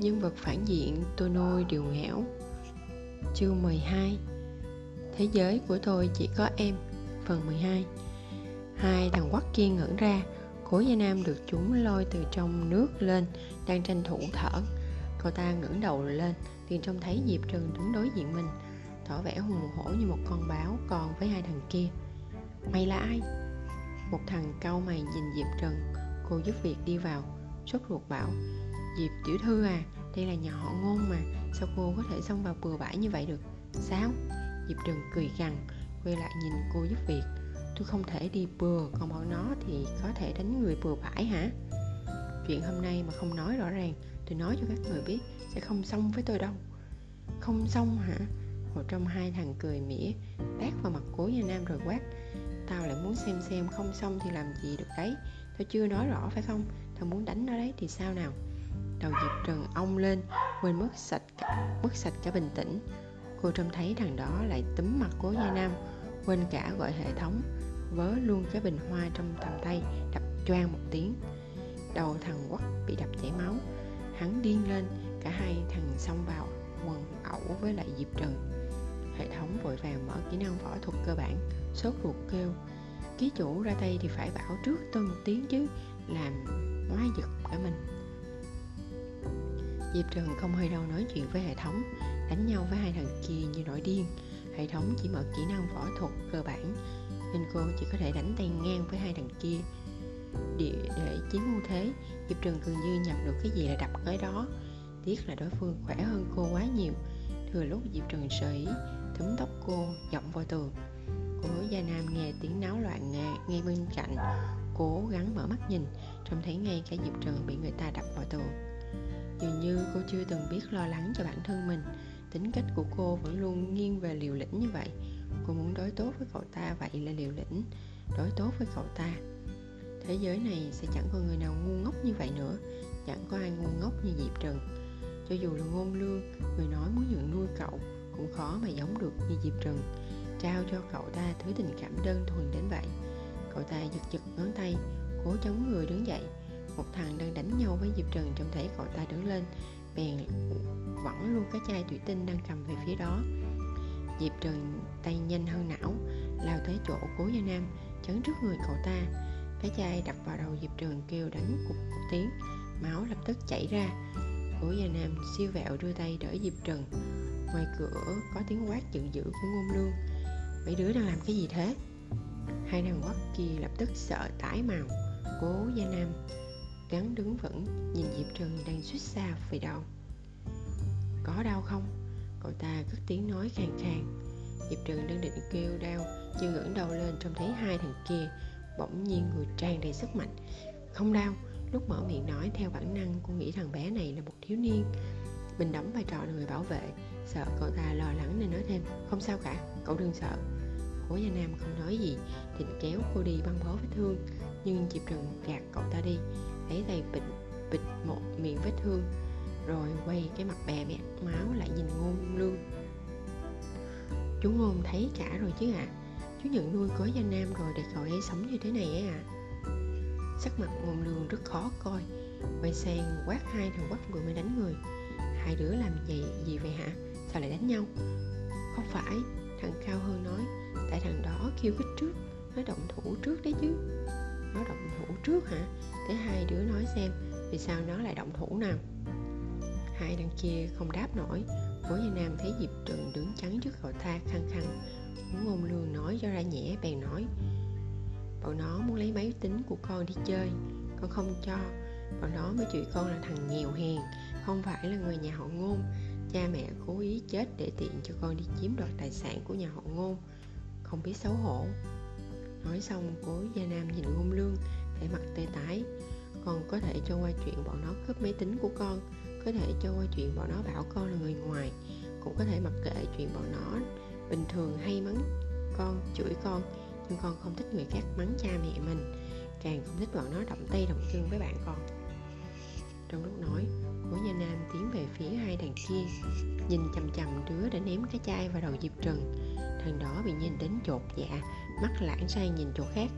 Nhân vật phản diện tôi nuôi điều nghẽo Chương 12 Thế giới của tôi chỉ có em. Phần 12 Hai. Thằng quắc kia ngẩn ra. Cố Gia Nam được chúng lôi từ trong nước lên, Đang tranh thủ thở. Cậu ta ngẩng đầu lên liền trông thấy Diệp Trần đứng đối diện mình, Tỏ vẻ hùng hổ như một con báo Còn với hai thằng kia. Mày là ai? Một thằng cau mày nhìn Diệp Trần. Cô giúp việc đi vào, Sốt ruột bảo Diệp tiểu thư à Đây là nhà họ ngôn mà, Sao cô có thể xông vào bừa bãi như vậy được? Sao? Diệp Trừng cười gằn, Quay lại nhìn cô giúp việc. Tôi không thể đi bừa, Còn bọn nó thì có thể đánh người bừa bãi hả? Chuyện hôm nay mà không nói rõ ràng, Tôi nói cho các người biết, Sẽ không xong với tôi đâu. Không xong hả? Một trong hai thằng cười mỉa, Tát vào mặt cố gia nam rồi quát. Tao lại muốn xem xem không xong thì làm gì được đấy. Tao chưa nói rõ phải không? Tao muốn đánh nó đấy thì sao nào? Đầu Diệp Trần ong lên Quên mất sạch cả, mất sạch cả bình tĩnh. Cô trông thấy thằng đó lại túm mặt cố gia nam Quên cả gọi hệ thống Vớ luôn cái bình hoa trong tầm tay Đập choang một tiếng. Đầu thằng quắc bị đập chảy máu Hắn điên lên Cả hai thằng xông vào quần ẩu với lại Diệp Trần. Hệ thống vội vàng mở kỹ năng võ thuật cơ bản Sốt ruột kêu Ký chủ ra tay thì phải bảo trước tôi một tiếng chứ Làm hóa giật cả mình. Diệp Trần không hơi đâu nói chuyện với hệ thống Đánh nhau với hai thằng kia như nổi điên. Hệ thống chỉ mở kỹ năng võ thuật cơ bản Nên cô chỉ có thể đánh tay ngang với hai thằng kia. Để, để chiếm ưu thế Diệp Trần gần như nhập được cái gì là đập cái đó. Tiếc là đối phương khỏe hơn cô quá nhiều. Thừa lúc Diệp Trần sở ý Thấm tóc cô giọng vào tường. Cô Gia Nam nghe tiếng náo loạn nghe, ngay bên cạnh Cố gắng mở mắt nhìn. Trông thấy ngay cả Diệp Trần bị người ta đập vào tường. Dường như cô chưa từng biết lo lắng cho bản thân mình. Tính cách của cô vẫn luôn nghiêng về liều lĩnh như vậy. Cô muốn đối tốt với cậu ta vậy là liều lĩnh. Đối tốt với cậu ta. Thế giới này sẽ chẳng có người nào ngu ngốc như vậy nữa. Chẳng có ai ngu ngốc như Diệp Trần. Cho dù là ngôn lương, Người nói muốn nhận nuôi cậu Cũng khó mà giống được như Diệp Trần. Trao cho cậu ta thứ tình cảm đơn thuần đến vậy. Cậu ta giật giật ngón tay, Cố chống người đứng dậy. Một thằng đang đánh nhau với Diệp Trần Trông thấy cậu ta đứng lên, Bèn vẫn luôn cái chai thủy tinh đang cầm về phía đó. Diệp Trần tay nhanh hơn não, Lao tới chỗ cố gia nam, Chắn trước người cậu ta. Cái chai đập vào đầu Diệp Trường kêu đánh cục một tiếng, Máu lập tức chảy ra. Cố Gia Nam siêu vẹo đưa tay đỡ Diệp Trần. Ngoài cửa có tiếng quát giận dữ của ngôn lương. Mấy đứa đang làm cái gì thế? Hai thằng quắc kia lập tức sợ tái màu. Cố Gia Nam gắn đứng vững, Nhìn Diệp Trần đang suýt xa về đầu Có đau không? Cậu ta cất tiếng nói khàn khàn. Diệp Trần đang định kêu đau, Nhưng ngẩng đầu lên trông thấy hai thằng kia, bỗng nhiên người tràn đầy sức mạnh. Không đau. Lúc mở miệng nói, theo bản năng, cô nghĩ thằng bé này là một thiếu niên. Mình đóng vai trò là người bảo vệ. Sợ cậu ta lo lắng nên nói thêm, không sao cả, cậu đừng sợ. Cố gia nam không nói gì, định kéo cô đi băng bó vết thương, nhưng diệp trần gạt cậu ta đi lấy tay bịt bịt một miệng vết thương, rồi quay cái mặt bè bẹt máu lại nhìn ngôn lương chú ngôn thấy cả rồi chứ ạ. À? chú nhận nuôi có gia nam rồi để cậu ấy sống như thế này ấy à sắc mặt ngôn lương rất khó coi. Quay sang quát hai thằng quát vừa mới đánh người. Hai đứa làm gì gì vậy hả? Sao lại đánh nhau? Không phải, thằng cao hơn nói, tại thằng đó kêu khích trước, nó động thủ trước đấy chứ nó động thủ trước hả? Thế hai đứa nói xem, vì sao nó lại động thủ nào? Hai đằng kia không đáp nổi. Cố gia nam thấy diệp trừng đứng chắn trước cậu ta khăng khăng, muốn ngôn lương nói cho ra nhẹ, bèn nói, bọn nó muốn lấy máy tính của con đi chơi, con không cho. Bọn nó mới chửi con là thằng nghèo hèn, không phải là người nhà họ ngôn. Cha mẹ cố ý chết để tiện cho con đi chiếm đoạt tài sản của nhà họ ngôn. Không biết xấu hổ nói xong cố gia nam nhìn ngôn lương, vẻ mặt tê tái. Con có thể cho qua chuyện bọn nó cướp máy tính của con, có thể cho qua chuyện bọn nó bảo con là người ngoài, cũng có thể mặc kệ chuyện bọn nó bình thường hay mắng con, chửi con. Nhưng con không thích người khác mắng cha mẹ mình, càng không thích bọn nó động tay động chân với bạn con. Trong lúc nói, cố nhà nam tiến về phía hai đàn kia, nhìn chằm chằm đứa đã ném cái chai vào đầu diệp trần. Thằng đó bị nhìn đến chột dạ mắt lãng sang nhìn chỗ khác.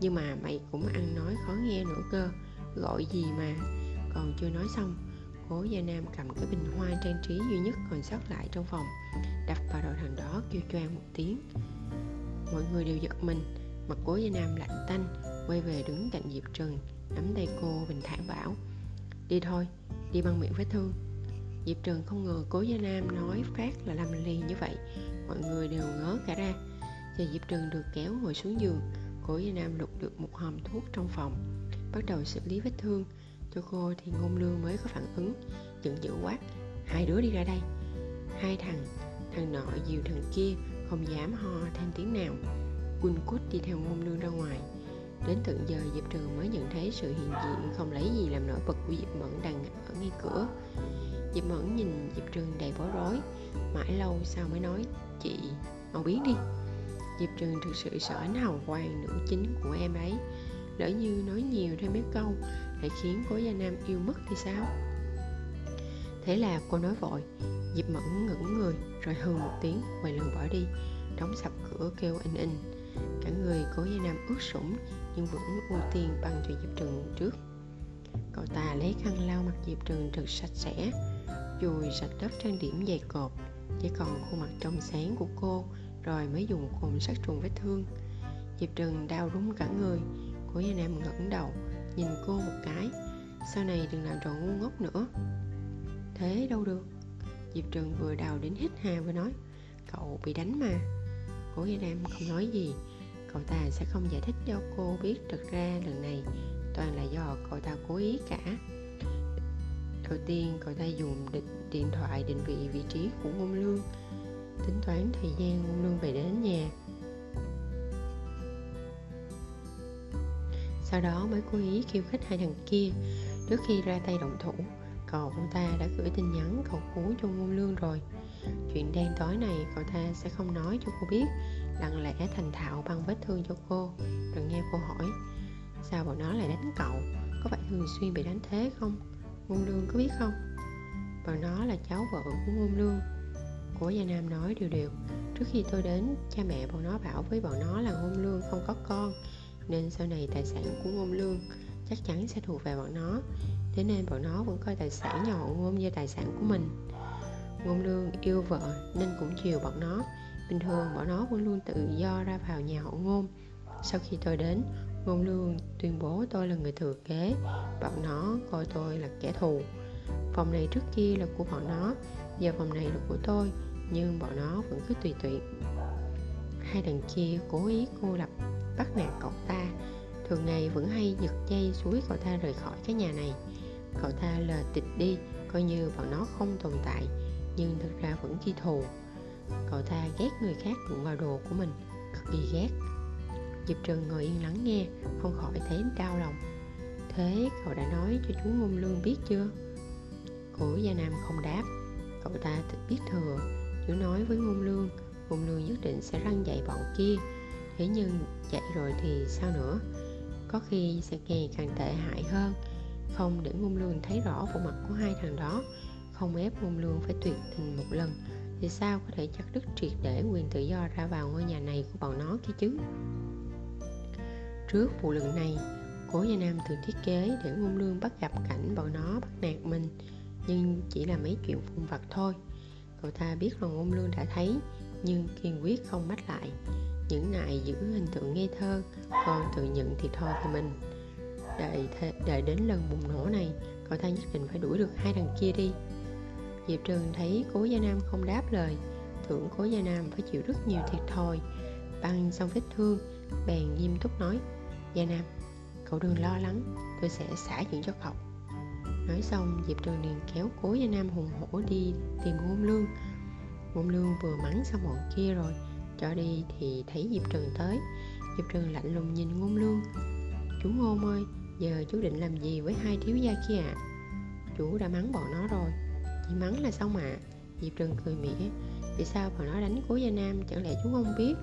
Nhưng mà mày cũng ăn nói khó nghe nữa cơ. Gọi gì mà? Còn chưa nói xong, cố gia nam cầm cái bình hoa trang trí duy nhất còn sót lại trong phòng, đập vào đầu thằng đó kêu choang một tiếng. Mọi người đều giật mình mặt cố gia nam lạnh tanh, quay về đứng cạnh diệp trừng nắm tay cô bình thản bảo, đi thôi, đi băng miệng vết thương. Diệp trừng không ngờ cố gia nam nói phát là làm liền như vậy, mọi người đều ngớ cả ra và diệp trừng được kéo ngồi xuống giường, Cổ gia nam lục được một hòm thuốc trong phòng, bắt đầu xử lý vết thương. Cho cô thì ngôn lương mới có phản ứng, giận dữ quát hai đứa đi ra đây. Hai thằng thằng nọ dìu thằng kia, không dám ho thêm tiếng nào. Quân cút đi theo ngôn lương ra ngoài. Đến tận giờ diệp trường mới nhận thấy sự hiện diện không lấy gì làm nổi bật của diệp mẫn đang ở ngay cửa. Diệp mẫn nhìn diệp trường đầy bối rối, mãi lâu sau mới nói, chị mau biến đi diệp Trường thực sự sợ ánh hào quang nữ chính của em ấy. Lỡ như nói nhiều thêm mấy câu, lại khiến cố gia nam yêu mất thì sao? Thế là cô nói vội. Diệp mẫn ngẩng người, rồi hừ một tiếng, quay lưng bỏ đi. Đóng sập cửa kêu in in. Cả người cố gia nam ướt sũng, nhưng vẫn ưu tiên bằng cho diệp Trường trước. Cậu ta lấy khăn lau mặt diệp Trường thật sạch sẽ, chùi sạch đất trang điểm dày cộp, chỉ còn khuôn mặt trong sáng của cô rồi mới dùng cồn sát trùng vết thương. Diệp trừng đau rúng cả người Cổ gia nam ngẩng đầu, nhìn cô một cái. Sau này đừng làm trò ngu ngốc nữa. Thế đâu được? Diệp trừng vừa đào đến hít hà vừa nói, cậu bị đánh mà. Cố gia nam không nói gì. Cậu ta sẽ không giải thích cho cô biết thực ra lần này toàn là do cậu ta cố ý cả. Đầu tiên cậu ta dùng điện thoại định vị vị trí của ngôn lương tính toán thời gian luôn lương về đến nhà. Sau đó mới cố ý khiêu khích hai thằng kia. Trước khi ra tay động thủ, cậu ta đã gửi tin nhắn cầu cứu cho ngôn lương rồi. Chuyện đen tối này cậu ta sẽ không nói cho cô biết, lặng lẽ thành thạo băng vết thương cho cô, rồi nghe cô hỏi, sao bọn nó lại đánh cậu? Có phải thường xuyên bị đánh thế không? Ngôn lương có biết không? Bọn nó là cháu vợ của ngôn lương của gia nam nói đều đều. Trước khi tôi đến, cha mẹ bọn nó bảo với bọn nó là ngôn lương không có con, nên sau này tài sản của ngôn lương chắc chắn sẽ thuộc về bọn nó. Thế nên bọn nó vẫn coi tài sản nhà họ ngôn như tài sản của mình. Ngôn lương yêu vợ nên cũng chiều bọn nó. Bình thường bọn nó vẫn luôn tự do ra vào nhà họ ngôn. Sau khi tôi đến, ngôn lương tuyên bố tôi là người thừa kế. Bọn nó coi tôi là kẻ thù. Phòng này trước kia là của bọn nó, giờ phòng này là của tôi nhưng bọn nó vẫn cứ tùy tiện hai đằng kia cố ý cô lập bắt nạt cậu ta. Thường ngày vẫn hay giật dây suối cậu ta rời khỏi cái nhà này. Cậu ta lờ tịch đi, coi như bọn nó không tồn tại, nhưng thực ra vẫn ghi thù. Cậu ta ghét người khác đụng vào đồ của mình, cực kỳ ghét. Diệp trừng ngồi yên lắng nghe, không khỏi thấy đau lòng. Thế cậu đã nói cho chú ngôn lương biết chưa? Cổ gia nam không đáp. Cậu ta thật biết thừa chú nói với ngôn lương ngôn lương nhất định sẽ răng dạy bọn kia. Thế nhưng dạy rồi thì sao nữa? Có khi sẽ ngày càng tệ hại hơn. Không để ngôn lương thấy rõ bộ mặt của hai thằng đó, không ép ngôn lương phải tuyệt tình một lần, thì sao có thể chặt đứt triệt để quyền tự do ra vào ngôi nhà này của bọn nó kia chứ? Trước vụ lần này, cố gia nam thường thiết kế để ngôn lương bắt gặp cảnh bọn nó bắt nạt mình, nhưng chỉ là mấy chuyện phun vặt thôi cậu ta biết là ngôn lương đã thấy nhưng kiên quyết không mách lại. Những ngại giữ hình tượng ngây thơ còn tự nhận thiệt thòi về mình. Đợi, th- đợi đến lần bùng nổ này cậu ta nhất định phải đuổi được hai thằng kia đi. Diệp trừng thấy cố gia nam không đáp lời. Tưởng cố gia nam phải chịu rất nhiều thiệt thòi. Băng xong vết thương bèn nghiêm túc nói gia nam cậu đừng lo lắng tôi sẽ xả chuyện cho cậu nói xong diệp trường liền kéo cố gia nam hùng hổ đi tìm ngôn lương. Ngôn lương vừa mắng xong bọn kia rồi cho đi thì thấy diệp trường tới. Diệp trường lạnh lùng nhìn ngôn lương. Chú ngôn ơi giờ chú định làm gì với hai thiếu gia kia ạ? À? chú đã mắng bọn nó rồi. Chỉ mắng là xong mà diệp trường cười mỉa. Vì sao bọn nó đánh cố gia nam chẳng lẽ chú không biết?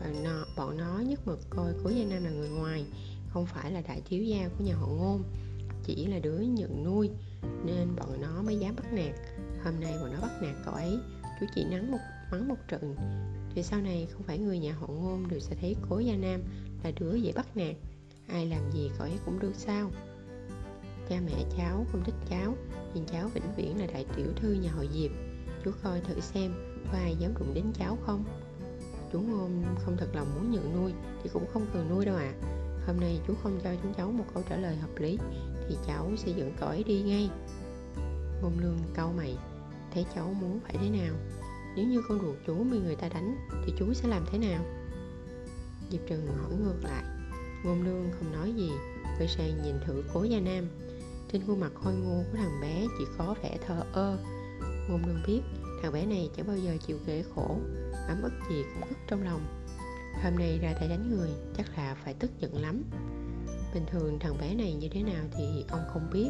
Bọn nó, bọn nó nhất mực coi cố gia nam là người ngoài không phải là đại thiếu gia của nhà họ ngôn chỉ là đứa nhận nuôi, nên bọn nó mới dám bắt nạt. Hôm nay bọn nó bắt nạt cậu ấy, chú chỉ nắng một, mắng một trận. Thì sau này không phải người nhà họ ngôn đều sẽ thấy cố gia nam là đứa dễ bắt nạt. Ai làm gì cậu ấy cũng được sao? Cha mẹ cháu không thích cháu, nhưng cháu vĩnh viễn là đại tiểu thư nhà họ diệp. Chú coi thử xem có ai dám đụng đến cháu không? Chú ngôn không thật lòng muốn nhận nuôi thì cũng không cần nuôi đâu ạ. À. hôm nay chú không cho chúng cháu một câu trả lời hợp lý thì cháu sẽ dẫn cậu ấy đi ngay. Ngôn lương câu mày thấy cháu muốn phải thế nào? Nếu như con ruột chú bị người ta đánh thì chú sẽ làm thế nào? Diệp trừng hỏi ngược lại. Ngôn lương không nói gì, quay sang nhìn thử cố gia nam. Trên khuôn mặt khôi ngô của thằng bé chỉ có vẻ thờ ơ. Ngôn lương biết thằng bé này chẳng bao giờ chịu kể khổ, ấm ức gì cũng ức trong lòng. Hôm nay ra tay đánh người chắc là phải tức giận lắm bình thường thằng bé này như thế nào thì ông không biết.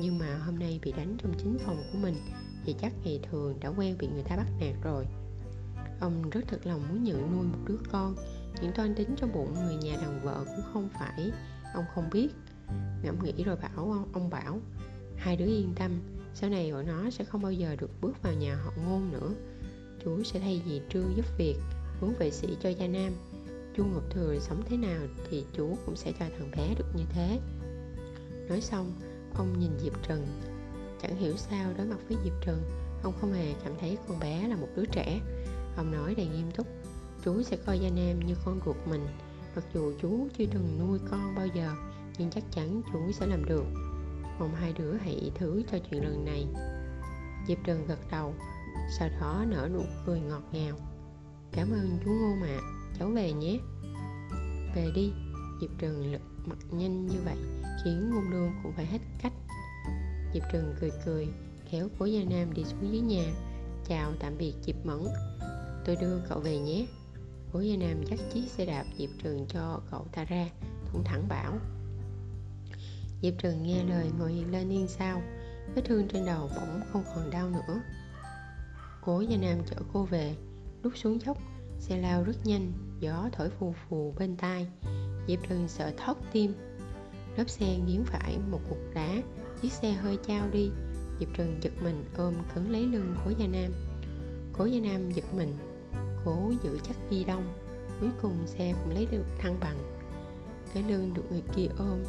Nhưng mà hôm nay bị đánh trong chính phòng của mình thì chắc ngày thường đã quen bị người ta bắt nạt rồi. Ông rất thật lòng muốn nhận nuôi một đứa con những toan tính trong bụng người nhà đàn vợ cũng không phải. Ông không biết. Ngẫm nghĩ rồi bảo ông, ông bảo hai đứa yên tâm sau này bọn nó sẽ không bao giờ được bước vào nhà họ ngôn nữa. Chú sẽ thay dì trương giúp việc hướng vệ sĩ cho gia nam chu ngọc thừa sống thế nào thì chú cũng sẽ cho thằng bé được như thế. Nói xong, ông nhìn diệp trần. Chẳng hiểu sao đối mặt với diệp trần, ông không hề cảm thấy con bé là một đứa trẻ. Ông nói đầy nghiêm túc, chú sẽ coi gia nam như con ruột mình. Mặc dù chú chưa từng nuôi con bao giờ, nhưng chắc chắn chú sẽ làm được. Mong hai đứa hãy thử cho chuyện lần này. Diệp trần gật đầu, sau đó nở nụ cười ngọt ngào. Cảm ơn chú ngô mạ cháu về nhé. Về đi. Diệp Trường lực mặt nhanh như vậy, khiến ngôn lương cũng phải hết cách. Diệp Trường cười cười, kéo cố gia nam đi xuống dưới nhà. Chào tạm biệt, diệp mẫn. Tôi đưa cậu về nhé. Cố gia nam dắt chiếc xe đạp diệp Trường cho cậu ta ra thủng thẳng bảo. Diệp Trường nghe lời ngồi lên yên sau. Vết thương trên đầu bỗng không còn đau nữa. Cố gia nam chở cô về. Lúc xuống dốc xe lao rất nhanh, gió thổi phù phù bên tai diệp trần sợ thót tim. Lớp xe nghiến phải một cục đá, chiếc xe hơi trao đi diệp trừng giật mình ôm cứng lấy lưng cố gia nam. Cố gia nam giật mình, cố giữ chắc ghi đông, cuối cùng xe cũng lấy được thăng bằng. Cái lưng được người kia ôm,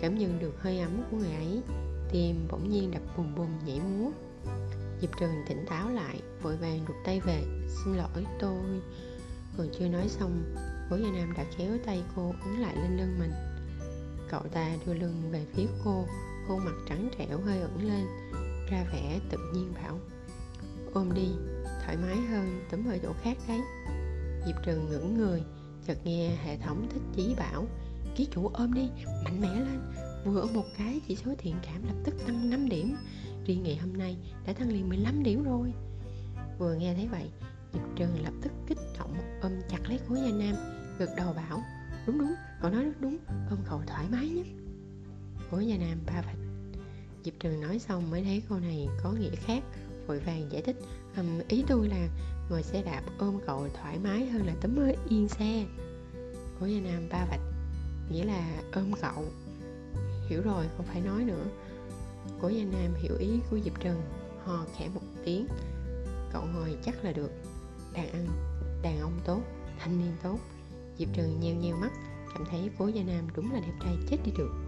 cảm nhận được hơi ấm của người ấy, tim bỗng nhiên đập bùm bùm nhảy múa diệp Trường tỉnh táo lại, vội vàng đục tay về. Xin lỗi, tôi còn chưa nói xong cố gia nam đã kéo tay cô ấn lại lên lưng mình. Cậu ta đưa lưng về phía cô, khuôn mặt trắng trẻo hơi ẩn lên, ra vẻ tự nhiên bảo, ôm đi, thoải mái hơn tấm ở chỗ khác đấy. Diệp Trường ngẩng người, chợt nghe hệ thống thích chí bảo, ký chủ ôm đi, mạnh mẽ lên, vừa ôm một cái chỉ số thiện cảm lập tức tăng 5 điểm riêng ngày hôm nay đã tăng liền 15 điểm rồi. Vừa nghe thấy vậy diệp trường lập tức kích động ôm chặt lấy khối gia nam gật đầu bảo đúng đúng cậu nói rất đúng ôm cậu thoải mái nhất. Khối gia nam ba vạch. Diệp trường nói xong mới thấy câu này có nghĩa khác vội vàng giải thích um, ý tôi là ngồi xe đạp ôm cậu thoải mái hơn là tấm yên xe. Khối gia nam ba vạch nghĩa là ôm cậu. Hiểu rồi không phải nói nữa cố gia nam hiểu ý của diệp trần hò khẽ một tiếng. Cậu ngồi chắc là được. Đàn ăn, đàn ông tốt, thanh niên tốt. Diệp trần nheo nheo mắt, cảm thấy cố gia nam đúng là đẹp trai chết đi được.